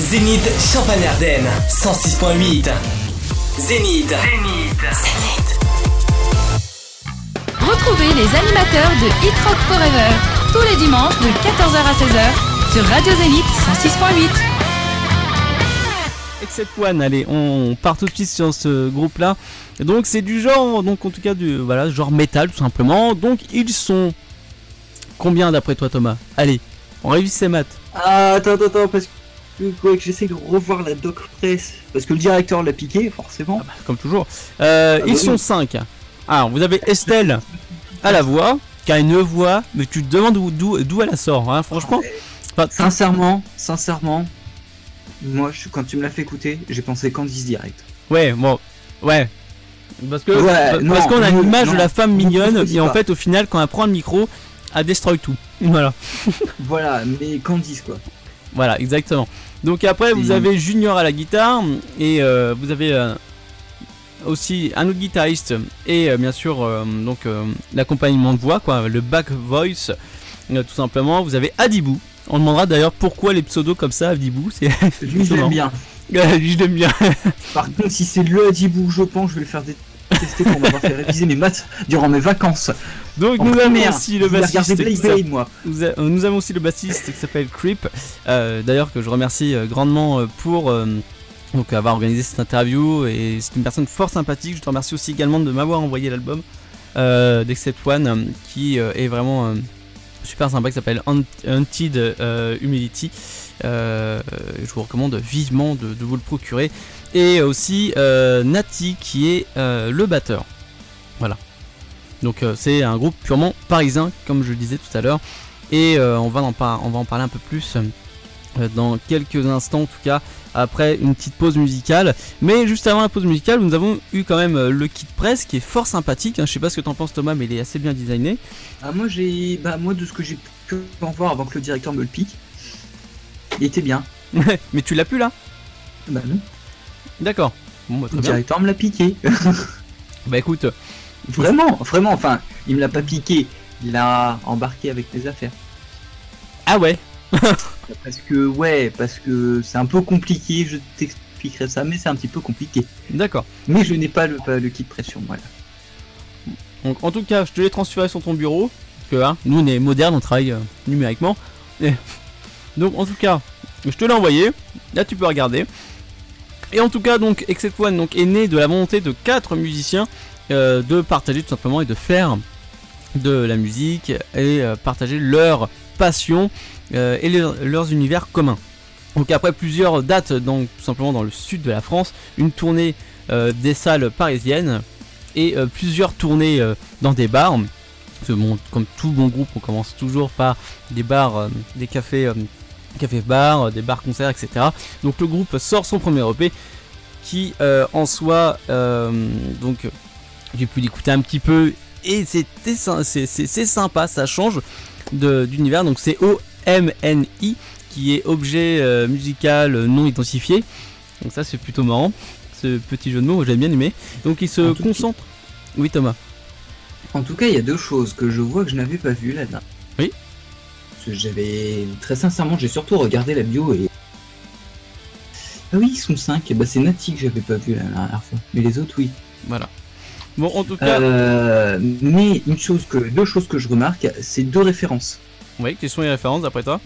Zénith Champagne-Ardenne 106.8. Zénith. Zénith. Retrouvez les animateurs de Hit Rock Forever tous les dimanches de 14h à 16h sur Radio Zénith 106.8. Except One, allez, on part tout de suite sur ce groupe-là. Donc c'est du genre, donc en tout cas du voilà, genre métal tout simplement. Donc ils sont combien d'après toi Thomas? Allez, on révise ces maths. Ah, attends, attends, attends, parce que, ouais, que j'essaie de revoir la doc press. Parce que le directeur l'a piqué, forcément. Comme toujours. Euh, Ah, ils bah sont oui. 5. Alors vous avez Estelle à la voix, qui a une voix, mais tu te demandes où- d'où elle la sort, hein, franchement. Enfin, Sincèrement, sincèrement, moi, je- quand tu me l'as fait écouter, j'ai pensé Candice direct. Ouais, bon, ouais. Parce que Ouais, parce qu'on a non, l'image de la femme non, mignonne non, et en pas. fait au final quand elle prend le micro, elle destroy tout. Voilà, Voilà, mais Candice, quoi. voilà, exactement. Donc après vous avez Junior à la guitare et euh, vous avez euh, aussi un autre guitariste et euh, bien sûr donc l'accompagnement de voix quoi, le back voice tout simplement. Vous avez Adibou. On demandera d'ailleurs pourquoi les pseudos comme ça Adibou, c'est Lui, je l'aime bien. Je l'aime bien. Par contre, si c'est le Hadibou, je pense, je vais le faire pour m'avoir fait réviser mes maths durant mes vacances. Donc En nous avons aussi le bassiste. Blade qui s'appelle- Blade, moi. Nous, a- euh, nous avons aussi le bassiste qui s'appelle Creep, euh, d'ailleurs que je remercie euh, grandement pour euh, donc, avoir organisé cette interview et c'est une personne fort sympathique. Je te remercie aussi également de m'avoir envoyé l'album euh, d'Except One qui est vraiment super sympa qui s'appelle Haunt- Haunted Humility. Je vous recommande vivement de, de vous le procurer. Et aussi euh, Nati qui est euh, le batteur. Voilà. Donc euh, c'est un groupe purement parisien, comme je le disais tout à l'heure. Et on, va en par- on va en parler un peu plus dans quelques instants, en tout cas, après une petite pause musicale. Mais juste avant la pause musicale, nous avons eu quand même le kit presse qui est fort sympathique. hein. Je sais pas ce que t'en penses Thomas, mais il est assez bien designé. Ah, moi, j'ai. Bah, moi, de ce que j'ai pu en voir avant que le directeur me le pique, il était bien. mais tu l'as plus là? Bah, non. D'accord. Bon, bah, Le bien. directeur me l'a piqué. Bah écoute, Vraiment, vraiment, enfin, il me l'a pas piqué, il l'a embarqué avec mes affaires. ah ouais, Parce que, ouais, parce que c'est un peu compliqué, je t'expliquerai ça, mais c'est un petit peu compliqué. d'accord. Mais je n'ai pas le, pas le kit pression, voilà. Donc en tout cas, je te l'ai transféré sur ton bureau. Parce que hein, nous on est moderne, on travaille euh, numériquement. Et- Donc en tout cas, je te l'ai envoyé. Là tu peux regarder. Et en tout cas, donc Except One donc, est né de la volonté de quatre musiciens euh, de partager tout simplement et de faire de la musique et euh, partager leur passion euh, et leur- leurs univers communs. Donc après plusieurs dates donc tout simplement dans le sud de la France, une tournée des salles parisiennes et plusieurs tournées dans des bars. Comme tout bon groupe, on commence toujours par des bars, des cafés, cafés bars, euh, des bars concerts, etc. Donc le groupe sort son premier EP qui euh, en soi, euh, donc j'ai pu l'écouter un petit peu et c'est sympa, ça change de- d'univers. Donc c'est OMNI qui est objet euh, musical non identifié. Donc ça c'est plutôt marrant, ce petit jeu de mots, j'ai bien aimé. Donc il se concentre. Oui Thomas. En tout cas, il y a deux choses que je vois que je n'avais pas vues là-dedans. Que j'avais. Très sincèrement, j'ai surtout regardé la bio et. Ah oui, ils sont 5. Bah, c'est Nati que j'avais pas vu la dernière fois. Mais les autres, oui. Voilà. Bon en tout cas, Euh, mais une chose que, deux choses que je remarque, c'est deux références. oui, quelles sont les références d'après toi?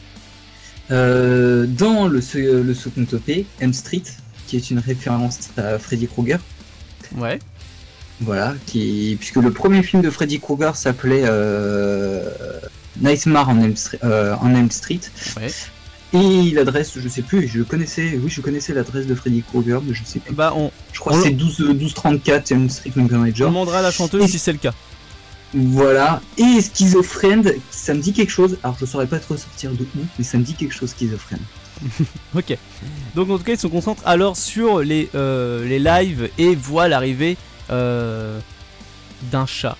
Euh, dans le, se- le second EP, M Street, qui est une référence à Freddy Krueger. Ouais. Voilà, qui, puisque le premier film de Freddy Krueger s'appelait euh, Nightmare on Elm, euh, on Elm Street. Ouais. Et l'adresse, je sais plus, je connaissais, oui, je connaissais l'adresse de Freddy Krueger, mais je sais plus. Bah on, Je crois on que c'est le- 12, 1234 Elm Street Lincoln on Ranger. demandera à la chanteuse Et- si c'est le cas. Voilà. Et Schizophrène, ça me dit quelque chose. Alors, je saurais pas trop sortir de où, mais ça me dit quelque chose, Schizophrène. Ok. Donc en tout cas, ils se concentrent alors sur les, euh, les lives et voient l'arrivée euh, d'un chat.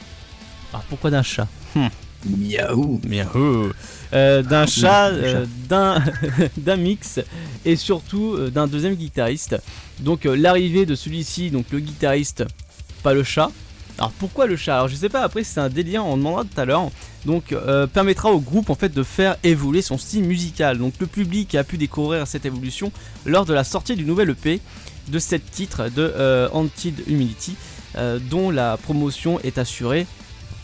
Alors pourquoi d'un chat? Miaou. Miaou. Euh, d'un chat, d'un euh, d'un d'un mix et surtout euh, d'un deuxième guitariste. Donc euh, l'arrivée de celui-ci, donc le guitariste, pas le chat. Alors pourquoi le chat? Alors je sais pas, après c'est un délire, on demandera tout à l'heure. donc euh, permettra au groupe en fait de faire évoluer son style musical. Donc le public a pu découvrir cette évolution lors de la sortie du nouvel EP de 7 titres de euh, Haunted Humility euh, dont la promotion est assurée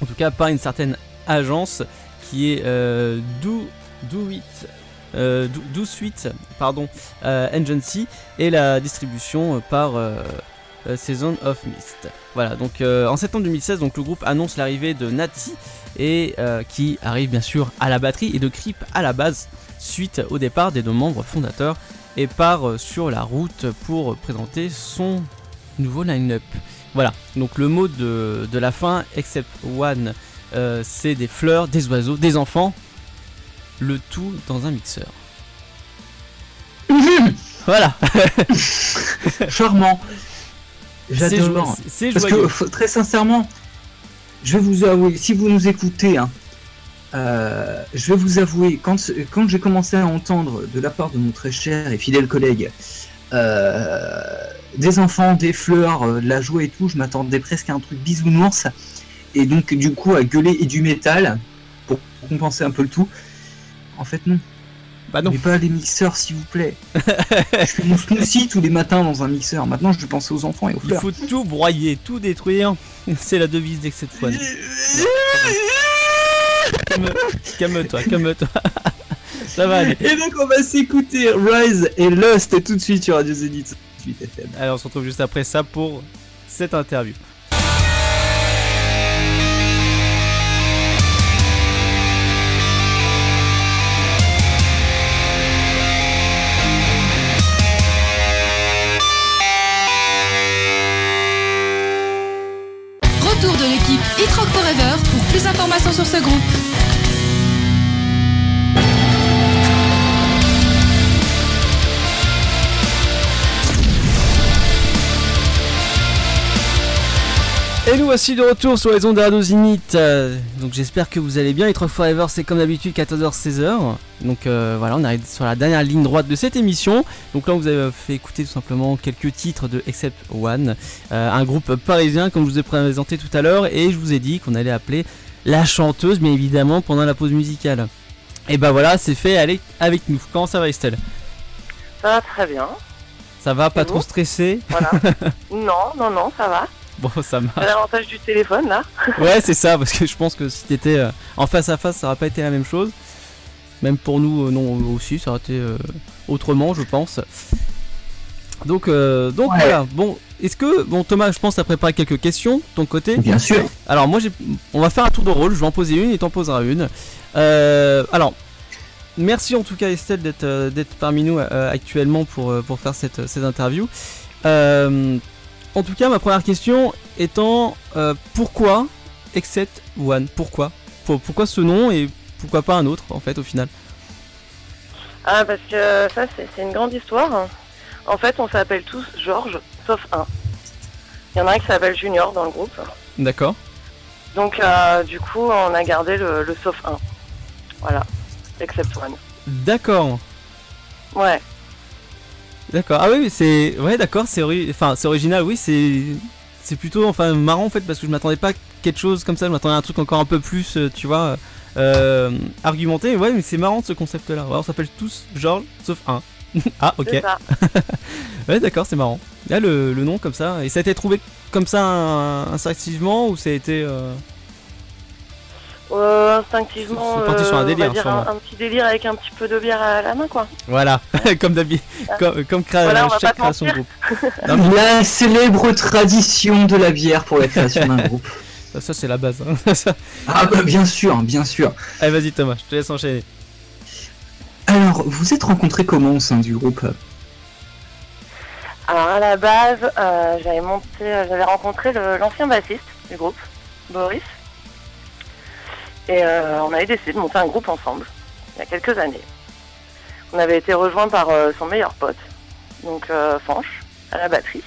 en tout cas par une certaine agence qui est euh, Do, Do It euh, Do, Do Sweet pardon euh, Agency et la distribution par euh, euh, Season of Mist. Voilà, donc en septembre 2016, donc le groupe annonce l'arrivée de Nati et qui arrive bien sûr à la batterie et de Creep à la base suite au départ des deux membres fondateurs et part sur la route pour présenter son nouveau line-up. Voilà, donc le mot de, de la fin, except one, euh, c'est des fleurs, des oiseaux, des enfants, le tout dans un mixeur. voilà, Charmant. J'adore. C'est Parce joyeux. que très sincèrement, je vais vous avouer, si vous nous écoutez, hein, euh, je vais vous avouer, quand, quand j'ai commencé à entendre de la part de mon très cher et fidèle collègue euh, des enfants, des fleurs, de la joie et tout, je m'attendais presque à un truc bisounours. Et donc, du coup, à gueuler et du métal pour compenser un peu le tout. En fait, non. Bah non. Mais pas les mixeurs, s'il vous plaît. je fais mon smoothie tous les matins dans un mixeur. Maintenant, je vais penser aux enfants et aux Il fleurs. faut tout broyer, tout détruire. C'est la devise d'Excep One. Calme- Calme-toi, calme-toi. Ça va aller. Et donc on va s'écouter Rise et Lust tout de suite sur Radio Zénith 8 FM. Alors on se retrouve juste après ça pour cette interview. Sur ce groupe. Et nous voici de retour sur les ondes de Radio. Euh, donc j'espère que vous allez bien. Et Rock Forever, c'est comme d'habitude 14h-16h. Donc euh, voilà, on arrive sur la dernière ligne droite de cette émission. Donc là, on vous avez fait écouter tout simplement quelques titres de Except One, euh, un groupe parisien comme je vous ai présenté tout à l'heure. Et je vous ai dit qu'on allait appeler la chanteuse, bien évidemment, pendant la pause musicale. Et bah voilà, c'est fait. Allez avec nous. Comment ça va, Estelle? Ça va très bien. Ça va Pas trop stressé Voilà. non, non, non, ça va. Bon, ça marche. L'avantage du téléphone là. Ouais, c'est ça, parce que je pense que si t'étais euh, en face à face, ça aurait pas été la même chose. Même pour nous, euh, non, aussi, ça aurait été euh, autrement, je pense. Donc, euh, donc Ouais. voilà. Bon, est-ce que, bon, Thomas, je pense, t'as préparé quelques questions de ton côté. Bien sûr. Alors, moi, j'ai, on va faire un tour de rôle. Je vais en poser une et t'en poseras une. Euh, alors, merci en tout cas, Estelle, d'être, euh, d'être parmi nous euh, actuellement pour, euh, pour faire cette, cette interview. Euh, en tout cas, ma première question étant euh, pourquoi Except One? Pourquoi? Pour- Pourquoi ce nom et pourquoi pas un autre en fait au final? Ah, parce que ça, c'est c'est une grande histoire. En fait, on s'appelle tous Georges, sauf un. Il y en a un qui s'appelle Junior dans le groupe. D'accord. Donc, euh, du coup, on a gardé le, le sauf un. Voilà. Except one. D'accord. Ouais. D'accord. Ah oui, c'est ouais, d'accord, c'est ori- enfin, c'est original, oui, c'est c'est plutôt enfin marrant en fait parce que je m'attendais pas à quelque chose comme ça, je m'attendais à un truc encore un peu plus, euh, tu vois, euh, argumenté. Ouais, mais c'est marrant ce concept là. Ouais, on s'appelle tous Georges sauf un. ah, OK. C'est ça. Ouais, d'accord, c'est marrant. Là le, le nom comme ça et ça a été trouvé comme ça un- instinctivement ou ça a été euh, Euh, instinctivement, C'est parti sur un euh, on va délire, dire un, un petit délire avec un petit peu de bière à la main, quoi. voilà, comme d'habitude comme comme Voilà, chaque création de groupe. Non, mais La célèbre tradition de la bière pour la création d'un groupe. ça, ça, c'est la base. hein. Ça- Ah bah bien sûr, bien sûr. Allez, vas-y Thomas, je te laisse enchaîner. Alors, vous êtes rencontrés comment au sein du groupe? Alors à la base, euh, j'avais monté, euh, j'avais rencontré l'ancien bassiste du groupe, Boris, et euh, on avait décidé de monter un groupe ensemble il y a quelques années. On avait été rejoint par euh, son meilleur pote, donc Fanche, à la batterie,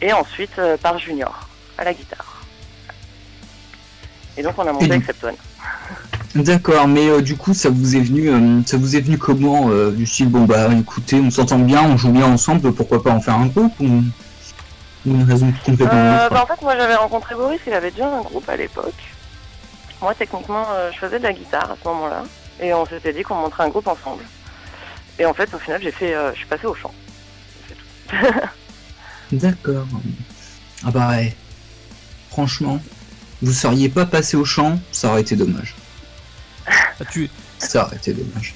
et ensuite par Junior à la guitare. Et donc on a monté Except One. D'accord, mais euh, du coup, ça vous est venu, euh, ça vous est venu comment euh, Du style, bon bah, écoutez, on s'entend bien, on joue bien ensemble, pourquoi pas en faire un groupe ou ou une raison complètement Euh, bah, en fait, moi j'avais rencontré Boris, il avait déjà un groupe à l'époque. Moi, techniquement, euh, je faisais de la guitare à ce moment-là. Et on s'était dit qu'on montrait un groupe ensemble. Et en fait, au final, j'ai fait, euh, je suis passé au chant. D'accord. Ah bah ouais. Franchement, vous seriez pas passé au chant, ça aurait été dommage. Tu, Ça aurait été dommage.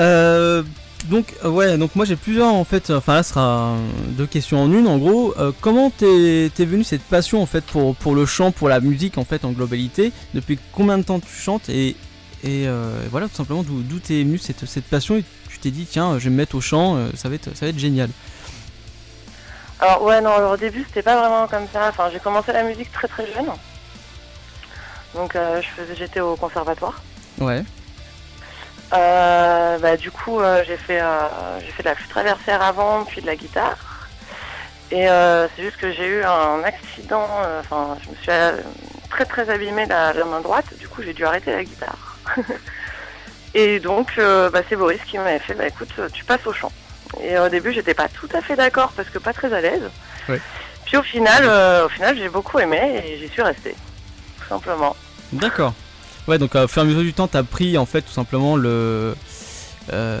Euh, donc euh, ouais, donc moi j'ai plusieurs en fait. Enfin là, ce sera euh, deux questions en une. En gros, Euh, comment t'es t'es venu cette passion en fait pour pour le chant, pour la musique en fait en globalité? Depuis combien de temps tu chantes? Et et euh, voilà tout simplement d'où d'où t'es venu cette cette passion? Et tu t'es dit tiens je vais me mettre au chant, euh, ça va être ça va être génial. Alors ouais non alors, au début c'était pas vraiment comme ça. Enfin j'ai commencé la musique très très jeune. Donc euh, je faisais j'étais au conservatoire. Ouais. Euh, bah, du coup euh, j'ai fait euh, j'ai fait de la flûte traversière avant puis de la guitare. Et c'est juste que j'ai eu un accident. Enfin je me suis très très abîmée la, la main droite. Du coup j'ai dû arrêter la guitare. Et donc bah, c'est Boris qui m'avait fait bah écoute tu passes au chant. Et au début j'étais pas tout à fait d'accord parce que pas très à l'aise. Ouais. Puis au final au final j'ai beaucoup aimé et j'y suis restée. Tout simplement. D'accord. Ouais, donc euh, au fur et à mesure du temps, t'as pris en fait tout simplement le. euh,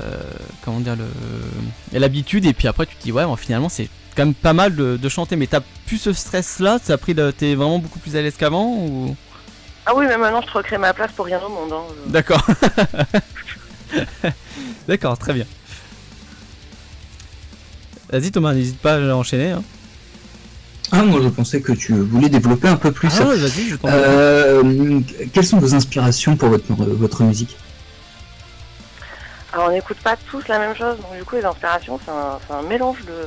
comment dire le l'habitude et puis après tu te dis ouais bon, finalement c'est quand même pas mal de, de chanter mais t'as plus ce stress là t'as pris t'es vraiment beaucoup plus à l'aise qu'avant ou? Ah oui mais maintenant je te recrée ma place pour rien au monde. hein. D'accord d'accord très bien vas-y Thomas n'hésite pas à enchaîner hein. Ah, moi je pensais que tu voulais développer un peu plus. ah ouais, vas-y je. Euh, quelles sont vos inspirations pour votre, votre musique? Alors on n'écoute pas tous la même chose, donc du coup les inspirations c'est un, c'est un mélange de,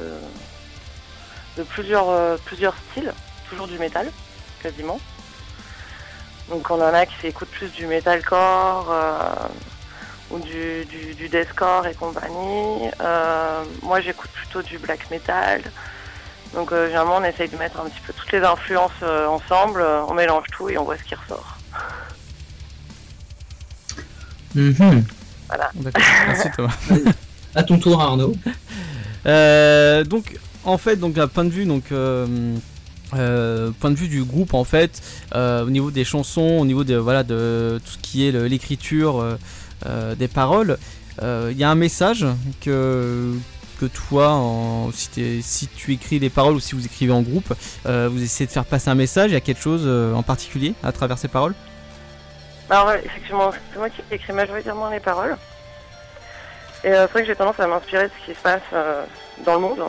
de plusieurs, euh, plusieurs styles, toujours du métal, quasiment. Donc on en a qui écoutent plus du metalcore euh, ou du, du, du deathcore et compagnie. Euh, moi j'écoute plutôt du black metal. Donc euh, généralement on essaye de mettre un petit peu toutes les influences euh, ensemble, euh, on mélange tout et on voit ce qui ressort. Mhm. D'accord, merci Thomas À ton tour, Arnaud. Euh, donc en fait donc d'un point de vue donc euh, euh, point de vue du groupe en fait euh, au niveau des chansons au niveau de voilà de tout ce qui est le- l'écriture euh, euh, des paroles euh, il y a un message que que toi en- si, tu écris les paroles ou si vous écrivez en groupe euh, vous essayez de faire passer un message il y a quelque chose euh, en particulier à travers ces paroles? Alors ouais, effectivement, c'est moi qui écris majoritairement les paroles. Et euh, c'est vrai que j'ai tendance à m'inspirer de ce qui se passe euh, dans le monde.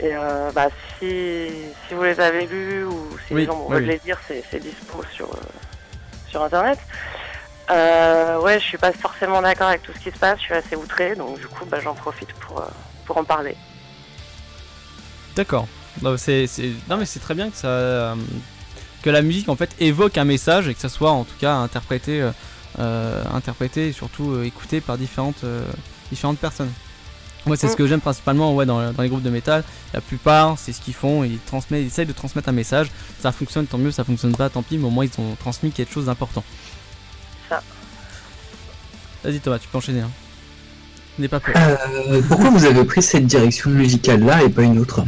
Et euh, bah, si, si vous les avez lus ou si Oui, les gens veulent oui. les lire, c'est, dispo sur, sur internet. Euh, ouais, je suis pas forcément d'accord avec tout ce qui se passe, je suis assez outrée, donc du coup bah, j'en profite pour, euh, pour en parler. D'accord. Non, c'est, non, mais c'est très bien que ça, euh, que la musique en fait évoque un message et que ça soit en tout cas interprété, euh, interprété et surtout écouté par différentes, différentes personnes. Moi, c'est ce Mm. que j'aime principalement ouais, dans, dans les groupes de métal. La plupart, c'est ce qu'ils font. Ils transmettent, ils essayent de transmettre un message. Ça fonctionne, tant mieux. Ça fonctionne pas, tant pis. Mais au moins, ils ont transmis quelque chose d'important. Ça. Vas-y, Thomas, tu peux enchaîner. Hein. N'aie pas peur. Euh, pourquoi vous avez pris cette direction musicale-là et pas une autre?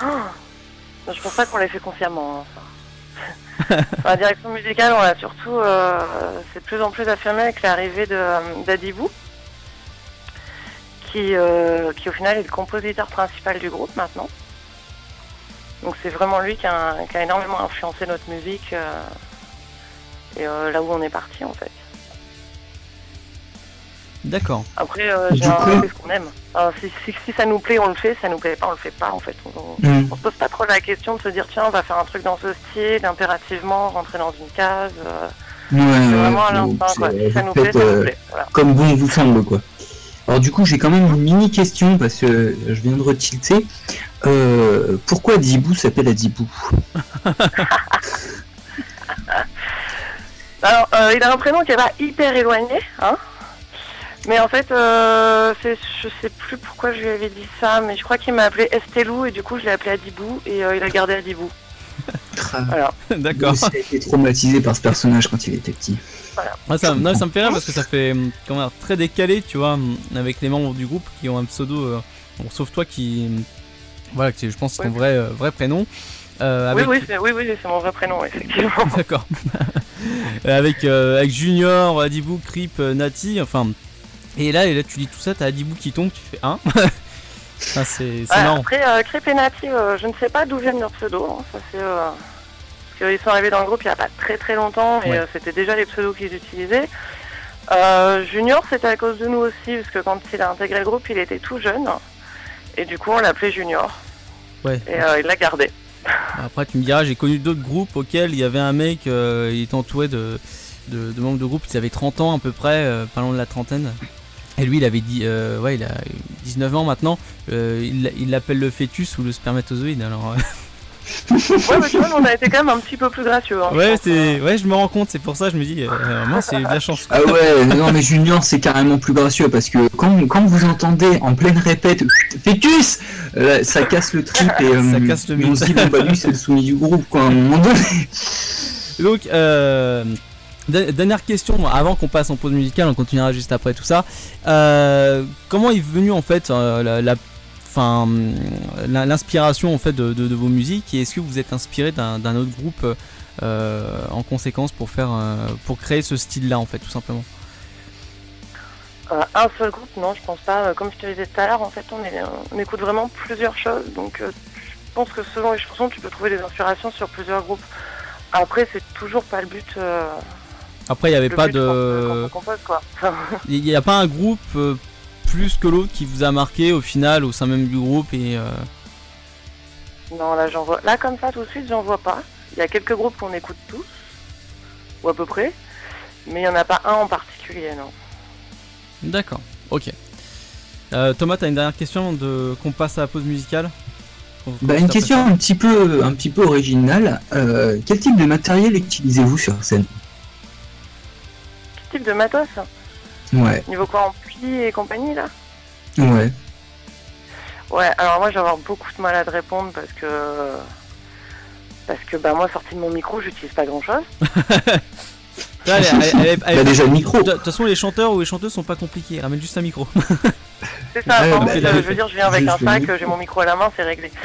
Ah, je pense pas qu'on l'ait fait consciemment. hein, la direction musicale, on l'a surtout, euh, c'est de plus en plus affirmé avec l'arrivée de euh, d'Adibou, qui, euh, qui au final est le compositeur principal du groupe maintenant. Donc c'est vraiment lui qui a, qui a énormément influencé notre musique euh, et euh, là où on est parti en fait. D'accord. Après, euh, Du coup- on fait ce qu'on aime. Alors, si, si, si ça nous plaît, on le fait. Si ça nous plaît pas, on le fait pas en fait. On- Hmm. on se pose pas trop la question de se dire tiens on va faire un truc dans ce style, impérativement rentrer dans une case. euh, Ouais, c'est ouais, vraiment à l'instinct c'est- Si ça nous plaît, ça nous euh, plaît. Voilà. comme bon vous semble quoi. Alors du coup j'ai quand même une mini question parce que je viens de retilter. Euh, pourquoi Dibou s'appelle Adibou? Alors euh, il a un prénom qui est pas hyper éloigné, hein. Mais en fait, euh, je sais plus pourquoi je lui avais dit ça, mais je crois qu'il m'a appelé Estelou et du coup je l'ai appelé Adibou et euh, il a gardé Adibou. Voilà. D'accord. Il a été traumatisé par ce personnage quand il était petit. Ah, ça, non, ça me fait rire parce que ça fait hum, comment dire, très décalé, tu vois, hum, avec les membres du groupe qui ont un pseudo, euh, bon, sauf toi qui, hum, voilà, qui je pense c'est ton Ouais. vrai, euh, vrai prénom. Euh, Oui, avec... oui, c'est oui, oui, c'est mon vrai prénom, effectivement. D'accord. avec, euh, avec Junior, Adibou, Creep, euh, Nati, enfin. Et là, et là, tu dis tout ça, t'as Adibou qui tombe, tu fais un. Enfin, c'est Ouais, après, euh, Crip et Nati, euh, je ne sais pas d'où viennent leurs pseudos. hein, Ça, c'est, euh, parce qu'ils sont arrivés dans le groupe il n'y a pas très très longtemps et Ouais. euh, c'était déjà les pseudos qu'ils utilisaient. Euh, Junior, c'était à cause de nous aussi, parce que quand il a intégré le groupe, il était tout jeune. Et du coup, on l'appelait Junior. Ouais. Et euh, il l'a gardé. Après, tu me diras, j'ai connu d'autres groupes auxquels il y avait un mec, euh, il était entouré de, membres de groupe, ils avaient 30 ans à peu près, euh, pas loin de la trentaine. Et lui, il avait dit, euh, ouais, il a 19 ans maintenant. euh, il il l'appelle le fœtus ou le spermatozoïde. Alors, Ouais, mais tu vois, on a été quand même un petit peu plus gracieux. hein, je ouais, c'est, ouais, je me rends compte. C'est pour ça, je me dis, euh, mince, c'est de la chance. Ah ouais, non mais Junior c'est carrément plus gracieux parce que quand, quand vous entendez en pleine répète Fœtus euh, ça casse le trip et euh, Ça casse le on se dit bon bah lui c'est le soumis du groupe quoi à un moment donné. Donc, euh, dernière question, avant qu'on passe en pause musicale, on continuera juste après tout ça. Euh, comment est venue en fait euh, la, la- enfin, la- l'inspiration en fait de, de- de vos musiques et est-ce que vous êtes inspiré d'un, autre groupe euh, en conséquence pour faire, euh, pour créer ce style-là en fait, tout simplement? Euh, un seul groupe, non, je pense pas. Euh, Comme je te disais tout à l'heure, en fait, on, est, on écoute vraiment plusieurs choses. Donc, euh, je pense que selon les chansons, tu peux trouver des inspirations sur plusieurs groupes. Après, c'est toujours pas le but. euh, Après, il n'y avait le pas but euh, de, il n'y a pas un groupe euh, plus que l'autre qui vous a marqué au final au sein même du groupe et euh, non, là, j'en vois. Là, comme ça, tout de suite, j'en vois pas. Il y a quelques groupes qu'on écoute tous, ou à peu près, mais il n'y en a pas un en particulier, non. D'accord, ok. Euh, Thomas, t'as une dernière question de qu'on passe à la pause musicale? On- Bah, une question un petit peu un petit peu originale. Euh, quel type de matériel utilisez-vous sur scène? Quel type de matos Ouais, Niveau quoi, ampli et compagnie, là ouais. Ouais, alors moi, je vais avoir beaucoup de mal à te répondre parce que... Parce que, bah, moi, sorti de mon micro, j'utilise pas allez, allez, Bah déjà le micro. De toute façon, les chanteurs ou les chanteuses sont pas compliqués. Ramène juste un micro. C'est ça, Ouais, en bah, euh, je veux dire, je viens avec un sac, j'ai mon micro à la main, c'est réglé.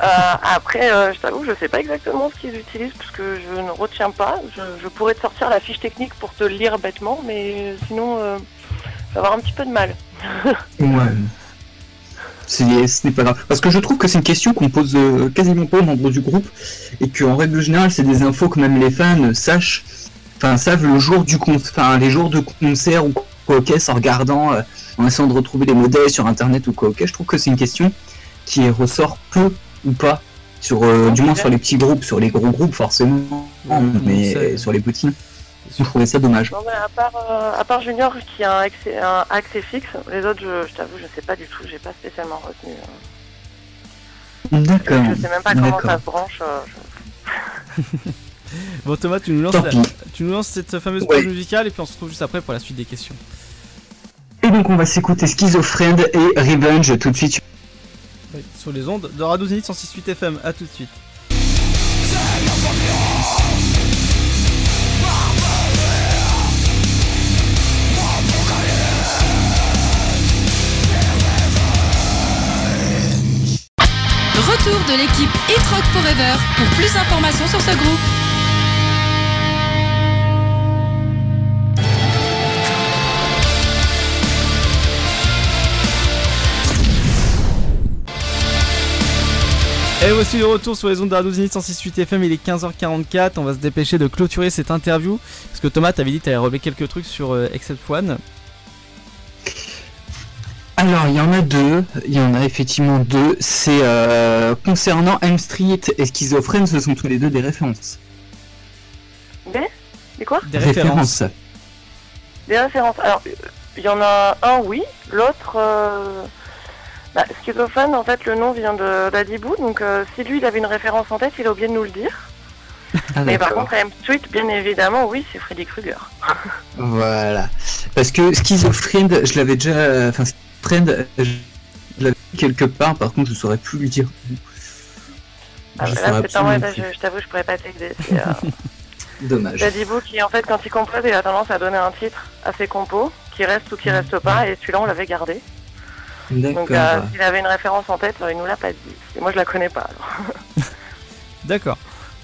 Euh, après, euh, je t'avoue, je sais pas exactement ce qu'ils utilisent parce que je ne retiens pas. Je, je pourrais te sortir la fiche technique pour te lire bêtement, mais sinon, euh, je vais avoir un petit peu de mal. Ouais. Ce n'est pas grave. Parce que je trouve que c'est une question qu'on pose quasiment pas aux membres du groupe et qu'en règle générale, c'est des infos que même les fans sachent, enfin savent le jour du con, enfin les jours de concert ou quoi ok, en regardant, euh, en essayant de retrouver des modèles sur internet ou quoi ok. Je trouve que c'est une question qui ressort peu ou pas sur, euh, du moins sur les petits groupes, sur les gros groupes forcément, Ouais, le monde mais sur les petits, je trouvais ça dommage. Non, mais à part, euh, à part Junior qui a un accès, un accès fixe, les autres, je, je t'avoue, je sais pas du tout, j'ai pas spécialement retenu. euh. D'accord. Je sais même pas comment ça se branche. euh, je- Bon, Thomas, tu nous lances, la- tu nous lances cette fameuse Ouais. pause musicale et puis on se retrouve juste après pour la suite des questions. Et donc on va s'écouter Schizophrène et Revenge tout de suite. Oui, Sur les ondes de Radio Zénith 106.8 FM. À tout de suite. Retour de l'équipe Hit Rock Forever pour plus d'informations sur ce groupe. Et voici le retour sur les ondes de Radio Zénith 106.8 FM. Il est 15h44. On va se dépêcher de clôturer cette interview. Parce que Thomas, t'avais dit que t'avais relevé quelques trucs sur euh, Except One. Alors il y en a deux, il y en a effectivement deux. C'est euh, concernant M Street et Schizophrène, ce sont tous les deux des références? Des? Des quoi? Des références. Des références. Alors, il y en a un, oui. L'autre, euh... bah, en fait, le nom vient de d'Adibou. Donc, euh, si lui, il avait une référence en tête, il a oublié de nous le dire. Ah, Mais par contre, M Street, bien évidemment, oui, c'est Freddy Krueger. Voilà. Parce que Schizophrène, je l'avais déjà. Enfin, Schizophrène, je l'avais quelque part, par contre, je saurais plus lui dire. Ah, Je bah, là, c'est pas là, je, je t'avoue, je pourrais pas t'aider. Euh, Dommage. Dadibou qui, en fait, quand il compose, il a tendance à donner un titre à ses compos, qui reste ou qui reste pas, et celui-là, on l'avait gardé. Donc, euh, s'il avait une référence en tête, il nous l'a pas dit. Et moi, je la connais pas. alors. D'accord.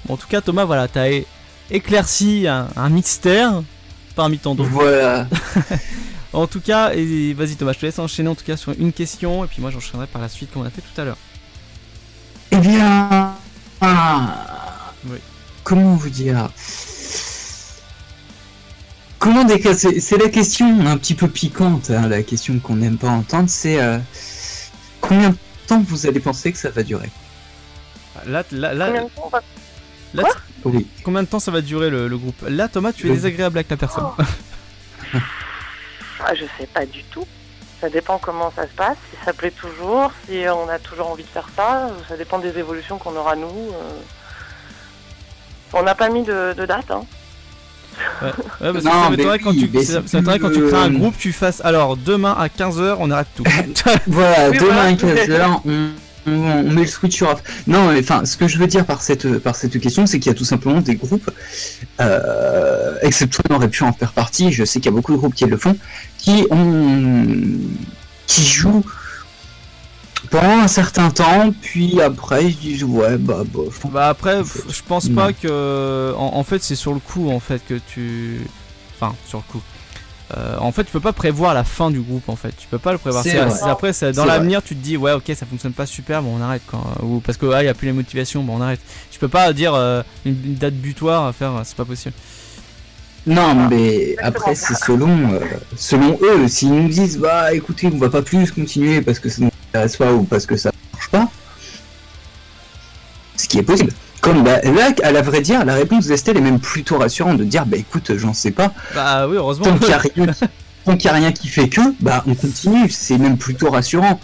Bon, en tout cas, Thomas, voilà, t'as éclairci un, un mystère parmi tant d'autres. Voilà. En tout cas, et vas-y Thomas, je te laisse enchaîner en tout cas sur une question, et puis moi j'enchaînerai par la suite comme on a fait tout à l'heure. Eh bien, ah, Oui. comment vous dire? Comment c'est la question un petit peu piquante, hein, la question qu'on n'aime pas entendre, c'est euh, combien de temps vous allez penser que ça va durer? Là, là, là, Combien de temps on va- là, Quoi? T- Oui. combien de temps ça va durer le, le groupe? Là, Thomas, tu es Le- désagréable avec la personne. Ah, je sais pas du tout. Ça dépend comment ça se passe, si ça plaît toujours, si on a toujours envie de faire ça. Ça dépend des évolutions qu'on aura nous. euh. On n'a pas mis de, de date. Hein. Ouais, parce que Non, ça mais m'étonnerait quand, oui, tu, ça- ça quand tu crées un groupe, tu fasses alors demain à 15h, on arrête tout. Voilà, Oui, demain voilà. à 15h, on, on- met le switch sur off. Non, mais enfin, ce que je veux dire par cette, par cette question, c'est qu'il y a tout simplement des groupes, euh, excepté on aurait pu en faire partie, je sais qu'il y a beaucoup de groupes qui le font, qui ont, qui jouent pendant un certain temps, puis après ils se disent ouais bah bof. Bah après, je pense pas que. En, en fait, c'est sur le coup en fait que tu. Enfin, sur le coup. Euh, en fait, tu peux pas prévoir la fin du groupe en fait. Tu peux pas le prévoir. C'est après, c'est- dans l'avenir, tu te dis ouais, ok, ça fonctionne pas super, bon, on arrête quand. Ou parce que ah, y a plus les motivations, bon, on arrête. Je peux pas dire euh, une, une date butoir à faire, c'est pas possible. Non, mais après c'est selon, euh, selon eux. S'ils nous disent bah écoutez, on va pas plus continuer parce que ça nous intéresse pas ou parce que ça marche pas, ce qui est possible. Comme bah, là, à la vraie dire, la réponse d'Estelle est même plutôt rassurante de dire bah écoute, j'en sais pas. Bah oui, heureusement. Tant qu'il y a a rien qui fait que, bah on continue. C'est même plutôt rassurant.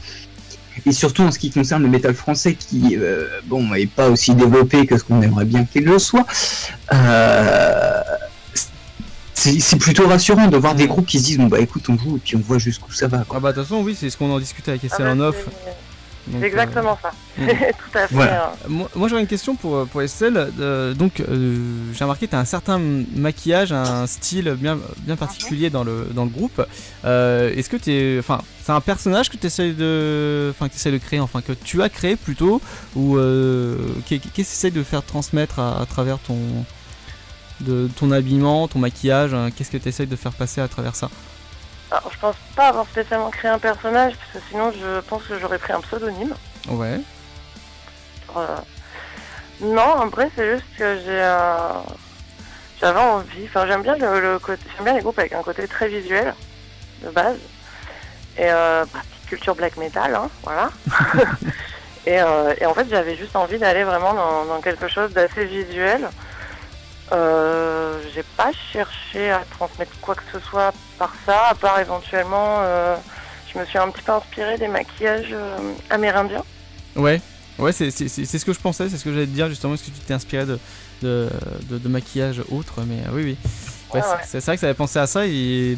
Et surtout en ce qui concerne le métal français, qui euh, bon est pas aussi développé que ce qu'on aimerait bien qu'il le soit. Euh, c'est plutôt rassurant de voir des groupes qui se disent bon bah écoute on joue et puis on voit jusqu'où ça va quoi. Ah bah de toute façon, oui, c'est ce qu'on en discutait avec Ah Estelle bah, en off. c'est- euh, exactement ça. mm. Tout à fait. Voilà. euh. Moi, moi, j'aurais une question pour, pour Estelle. Euh, donc, euh, j'ai remarqué que tu as un certain maquillage, un style bien, bien particulier dans le, dans le groupe. Euh, Est-ce que tu es. Enfin, c'est un personnage que tu essayes de. Enfin, que tu de créer, enfin, que tu as créé plutôt Ou euh, qu'est- qu'est-ce que tu essayes de faire transmettre à, à travers ton. De ton habillement, ton maquillage, hein, qu'est-ce que tu essayes de faire passer à travers ça Alors, je pense pas avoir spécialement créé un personnage, parce que sinon je pense que j'aurais pris un pseudonyme. Ouais. Euh, Non, en vrai, c'est juste que j'ai euh, j'avais envie. Enfin, j'aime bien le, le côté, j'aime bien les groupes avec un côté très visuel de base. Et euh, bah, petite culture black metal, hein, voilà. et, euh, et en fait, j'avais juste envie d'aller vraiment dans, dans quelque chose d'assez visuel. Euh, j'ai pas cherché à transmettre quoi que ce soit par ça, à part éventuellement, euh, je me suis un petit peu inspirée des maquillages euh, amérindiens. Ouais, ouais, c'est c'est- c'est- c'est ce que je pensais, c'est ce que j'allais te dire justement. Est-ce que tu t'es inspiré de, de, de- de maquillage autre Mais oui, oui. Ouais, Ouais, c'est- ouais. vrai que ça avait pensé à ça et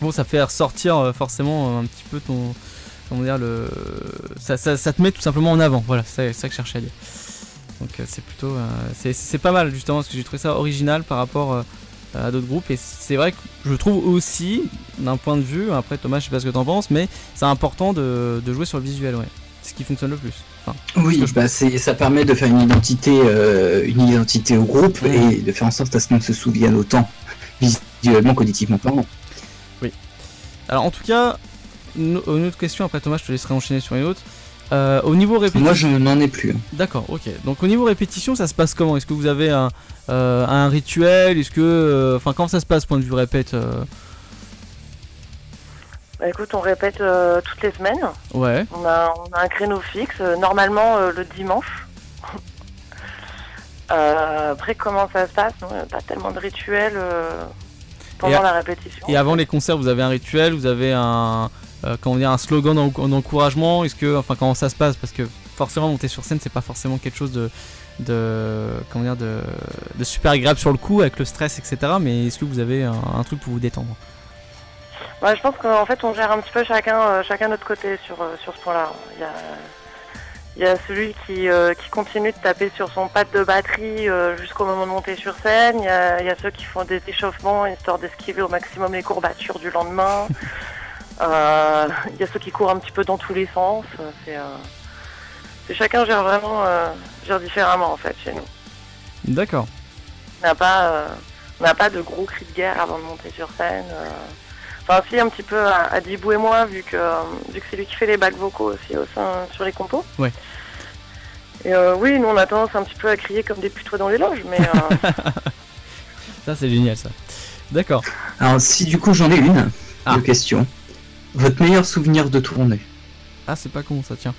bon, ça fait ressortir forcément un petit peu ton. Comment dire le. Ça, ça, ça te met tout simplement en avant, voilà, c'est ça que je cherchais à dire. Donc euh, c'est plutôt. euh, c'est- pas mal justement parce que j'ai trouvé ça original par rapport euh, à d'autres groupes et c'est vrai que je trouve aussi, d'un point de vue, après Thomas, je sais pas ce que t'en penses, mais c'est important de, de jouer sur le visuel, ouais. C'est ce qui fonctionne le plus. Enfin, Oui, bah c'est ça permet de faire une identité, euh, une identité au groupe et de faire en sorte à ce qu'on se souvienne autant visuellement qu'auditivement parlant. Alors en tout cas, une, une autre question après Thomas, je te laisserai enchaîner sur une autre. Euh, au niveau répétition, Moi je n'en ai plus. d'accord, ok. Donc au niveau répétition, ça se passe comment? Est-ce que vous avez un, euh, un rituel? Est-ce que, euh, enfin, comment ça se passe point de vue répète euh, Bah, écoute, on répète euh, toutes les semaines. Ouais. On a, on a un créneau fixe, normalement euh, le dimanche. Euh, après, comment ça se passe? Non, pas tellement de rituels euh, pendant la répétition. Et avant les concerts, vous avez un rituel, vous avez un, euh, comment dire, un slogan d'en- d'encouragement. Est-ce que, enfin, comment ça se passe? Parce que forcément, monter sur scène, c'est pas forcément quelque chose de, de, comment dire, de, de super agréable sur le coup avec le stress, etc. Mais est-ce que vous avez un, un truc pour vous détendre? Ouais, je pense qu'en fait, on gère un petit peu chacun, euh, chacun notre côté sur, euh, sur ce point-là. Il y a, il y a celui qui, euh, qui continue de taper sur son pad de batterie euh, jusqu'au moment de monter sur scène. Il y, a, il y a ceux qui font des échauffements histoire d'esquiver au maximum les courbatures du lendemain. Euh, il y a ceux qui courent un petit peu dans tous les sens. C'est, euh, c'est chacun gère vraiment euh, gère différemment en fait chez nous. D'accord. On n'a pas, euh, on n'a pas de gros cris de guerre avant de monter sur scène. euh. Enfin, si, un petit peu à, à Dibou et moi, vu que, euh, vu que c'est lui qui fait les bacs vocaux aussi au sein, sur les compos. Ouais. Et euh, oui, nous on a tendance un petit peu à crier comme des putois dans les loges, mais euh, Ça, c'est génial, ça. D'accord. Alors, si du coup j'en ai une Ah. de question. Votre meilleur souvenir de tournée Ah, c'est pas con, ça, tiens.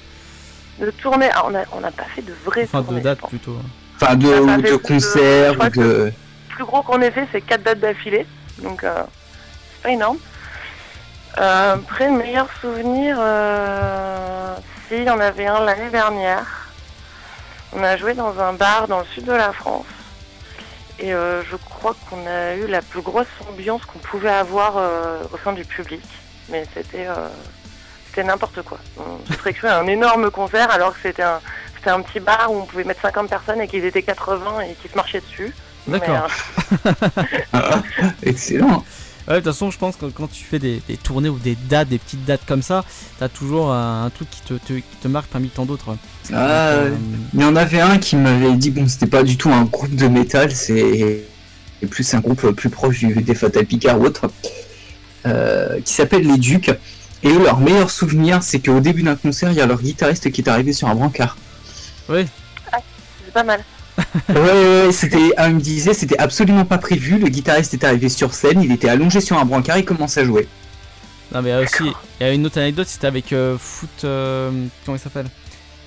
de tournée, ah, on n'a pas fait de vraies Enfin, de tournées. je date, pense. plutôt. Enfin, de, ça ou de plus de- concerts, ou de. Le plus gros qu'on ait fait, c'est 4 dates d'affilée, donc euh, c'est pas énorme. Euh, après, le meilleur souvenir, euh, si, il y en avait un l'année dernière. On a joué dans un bar dans le sud de la France. Et euh, je crois qu'on a eu la plus grosse ambiance qu'on pouvait avoir euh, au sein du public. Mais c'était euh, c'était n'importe quoi. On se serait cru à un énorme concert alors que c'était un, c'était un petit bar où on pouvait mettre 50 personnes et qu'ils étaient 80 et qu'ils se marchaient dessus. D'accord. euh, Excellent. Ouais, de toute façon, je pense que quand tu fais des, des tournées ou des dates, des petites dates comme ça, t'as toujours un, un truc qui te, te- qui te marque parmi tant d'autres. Ah, Euh, Il y en avait un qui m'avait dit bon, c'était pas du tout un groupe de métal, c'est et plus un groupe plus proche du, des Fatal Picard ou autre, euh, qui s'appelle les Ducs. Et eux, leur meilleur souvenir, c'est qu'au début d'un concert, il y a leur guitariste qui est arrivé sur un brancard. Oui, c'est pas mal. ouais, ouais, ouais, c'était, ah, il me disait, c'était absolument pas prévu. Le guitariste est arrivé sur scène, il était allongé sur un brancard, il commence à jouer. non, mais il y a aussi, il y a une autre anecdote, c'était avec euh, Foot. euh, comment il s'appelle?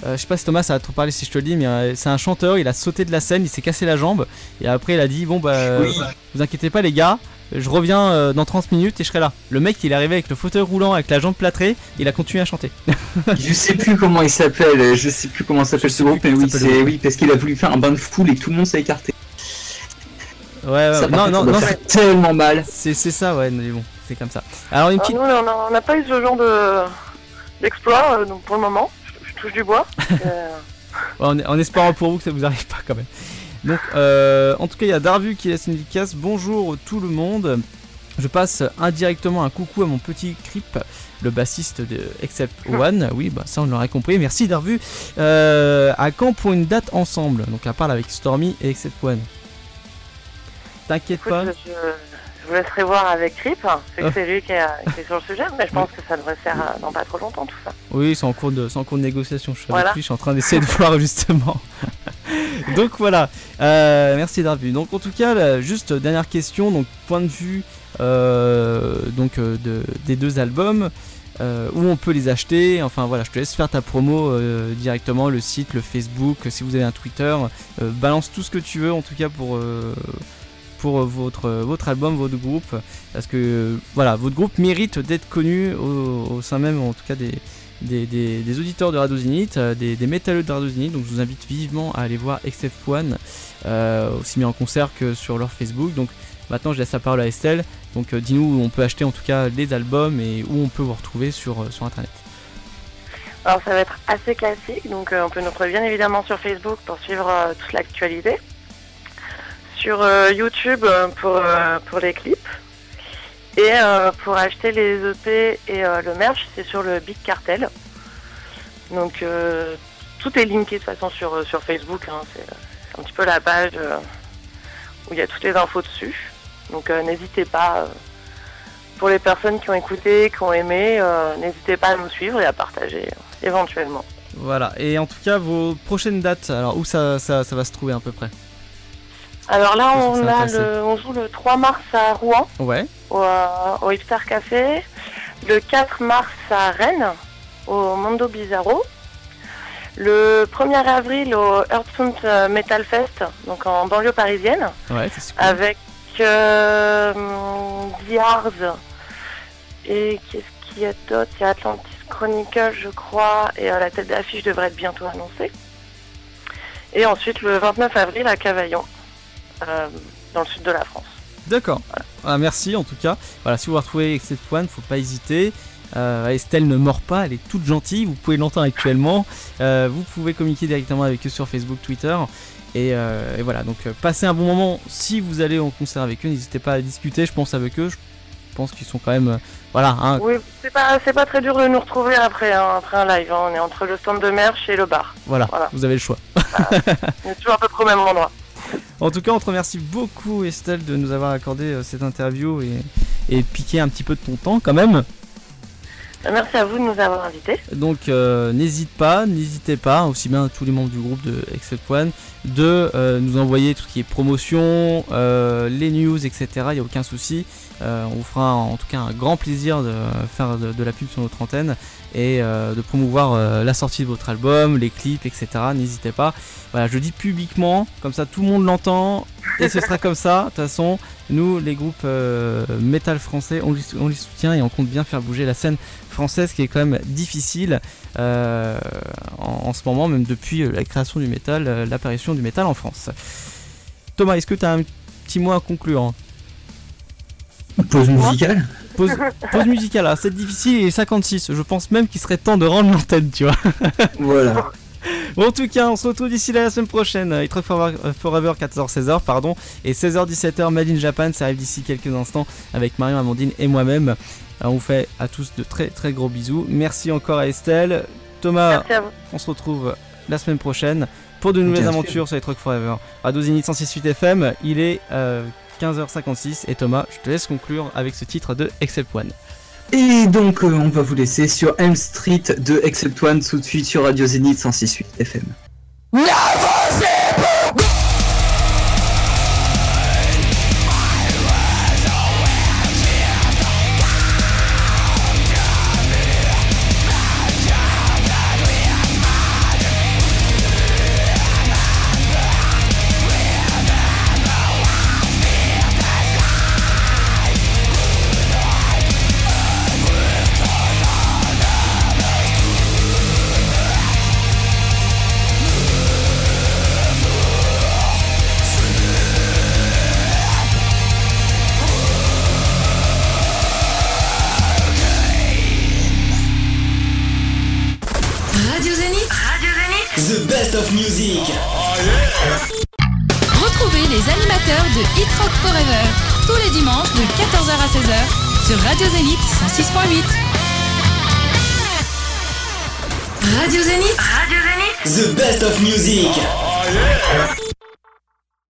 Euh, Je sais pas si Thomas ça va trop parler si je te le dis, mais euh, c'est un chanteur, il a sauté de la scène, il s'est cassé la jambe, et après il a dit Bon, bah, Oui. vous inquiétez pas, les gars, je reviens euh, dans 30 minutes et je serai là. Le mec, il est arrivé avec le fauteuil roulant, avec la jambe plâtrée, il a continué à chanter. Je sais plus comment il s'appelle, je sais plus comment s'appelle ce groupe, mais oui, c'est oui, parce qu'il a voulu faire un bain de foule et tout le monde s'est écarté. Ouais, ouais, Ça, non, contre, non, ça non, faire tellement mal. c'est c'est ça, ouais, mais bon, c'est comme ça. Alors, une Alors, petite. nous, on a- on n'a pas eu ce genre de d'exploit, euh, donc pour le moment, je, je touche du bois. Euh, Ouais, en, en espérant pour vous que ça vous arrive pas quand même. Donc, euh, en tout cas, il y a Darvu qui laisse une dédicace. Bonjour tout le monde. Je passe indirectement un coucou à mon petit Crip, le bassiste de Except One. Oui, bah ça on l'aurait compris. Merci Darvu. Euh, à quand pour une date ensemble? Donc, à part avec Stormy et Except One. T'inquiète pas. je, je vous laisserai voir avec Rip, hein, c'est lui qui est, qui est sur le sujet, mais je pense que ça devrait se faire euh, dans pas trop longtemps tout ça. Oui, c'est en cours de, en cours de négociation. Je suis avec Voilà. lui, je suis en train d'essayer de voir justement. donc voilà. Euh, merci d'avoir vu. Donc en tout cas, juste dernière question. Donc point de vue euh, donc euh, de, des deux albums. où on peut les acheter, enfin voilà, je te laisse faire ta promo directement, le site, le Facebook, si vous avez un Twitter, balance tout ce que tu veux en tout cas pour, votre, votre album, votre groupe, parce que voilà, votre groupe mérite d'être connu au, au sein même en tout cas des, des, des- auditeurs de Radio Zenith, euh, des, des métalleux de Radio Zenith. Donc je vous invite vivement à aller voir XF One, euh, aussi bien en concert que sur leur Facebook. Donc maintenant je laisse la parole à Estelle. Donc euh, dis-nous où on peut acheter en tout cas les albums et où on peut vous retrouver sur, sur internet. Alors ça va être assez classique, donc on peut nous retrouver bien évidemment sur Facebook pour suivre toute l'actualité. Sur YouTube pour, pour les clips. Et euh, pour acheter les EP et euh, le merch, c'est sur le Big Cartel. Donc euh, tout est linké de toute façon sur, sur Facebook. hein. C'est un petit peu la page où il y a toutes les infos dessus. Donc n'hésitez pas. pour les personnes qui ont écouté, qui ont aimé, n'hésitez pas à nous suivre et à partager éventuellement. Voilà, et en tout cas vos prochaines dates, alors où ça, ça va se trouver à peu près? Alors là, on, a le, on joue le 3 mars à Rouen, Ouais, au, au Hipster Café. Le 4 mars à Rennes, au Mondo Bizarro. Le 1er avril au Earthsound euh, Metal Fest, donc en banlieue parisienne, ouais, c'est super. avec euh, Arts. Et qu'est-ce qu'il y a d'autre? Il y a Atlantis Chronicle, je crois, et euh, la tête d'affiche devrait être bientôt annoncée. Et ensuite, le 29 avril à Cavaillon, dans le sud de la France. D'accord. Ah, merci en tout cas. Voilà, si vous retrouvez Except One, faut pas hésiter. Euh, Estelle ne mord pas, elle est toute gentille, vous pouvez l'entendre actuellement. Euh, vous pouvez communiquer directement avec eux sur Facebook, Twitter. Et, euh, et voilà, donc euh, passez un bon moment. Si vous allez en concert avec eux, n'hésitez pas à discuter, je pense avec eux. Je pense qu'ils sont quand même, euh, voilà, hein, Oui, c'est pas, c'est pas très dur de nous retrouver après, hein, après un live. hein. On est entre le stand de merch et le bar. voilà, Voilà. vous avez le choix. On est toujours à peu près au même endroit. En tout cas, on te remercie beaucoup Estelle de nous avoir accordé euh, cette interview et, et piqué un petit peu de ton temps quand même. Merci à vous de nous avoir invités. Donc euh, n'hésite pas, n'hésitez pas, aussi bien tous les membres du groupe de Except One, de euh, nous envoyer tout ce qui est promotion, euh, les news, etc. Il n'y a aucun souci. On vous fera en tout cas un grand plaisir de faire de, de la pub sur notre antenne et euh, de promouvoir euh, la sortie de votre album, les clips, etc. N'hésitez pas. Voilà, je le dis publiquement, comme ça tout le monde l'entend et ce sera comme ça. De toute façon, nous, les groupes euh, métal français, on les, soutient et on compte bien faire bouger la scène française qui est quand même difficile euh, en, ce moment, même depuis la création du métal, l'apparition du métal en France. Thomas, est-ce que tu as un petit mot à conclure? Pause musicale? Pause, pause musicale, ah, c'est difficile, il est 56. Je pense même qu'il serait temps de rendre l'antenne, tu vois. Voilà. Bon, en tout cas, on se retrouve d'ici là la semaine prochaine. Hit Rock Forever, euh, Forever 14-16h, pardon. Et 16h-17h, Made in Japan, ça arrive d'ici quelques instants avec Marion, Amandine et moi-même. On vous fait à tous de très très gros bisous. Merci encore à Estelle. Thomas, Merci à vous. on se retrouve la semaine prochaine pour de nouvelles Bien aventures sur Hit Rock Forever. Radio Zénith 106.8 FM, il est euh, 15h56 et Thomas, je te laisse conclure avec ce titre de Except One. Et donc, euh, on va vous laisser sur Elm Street de Except One tout de suite sur Radio Zénith 106.8 FM.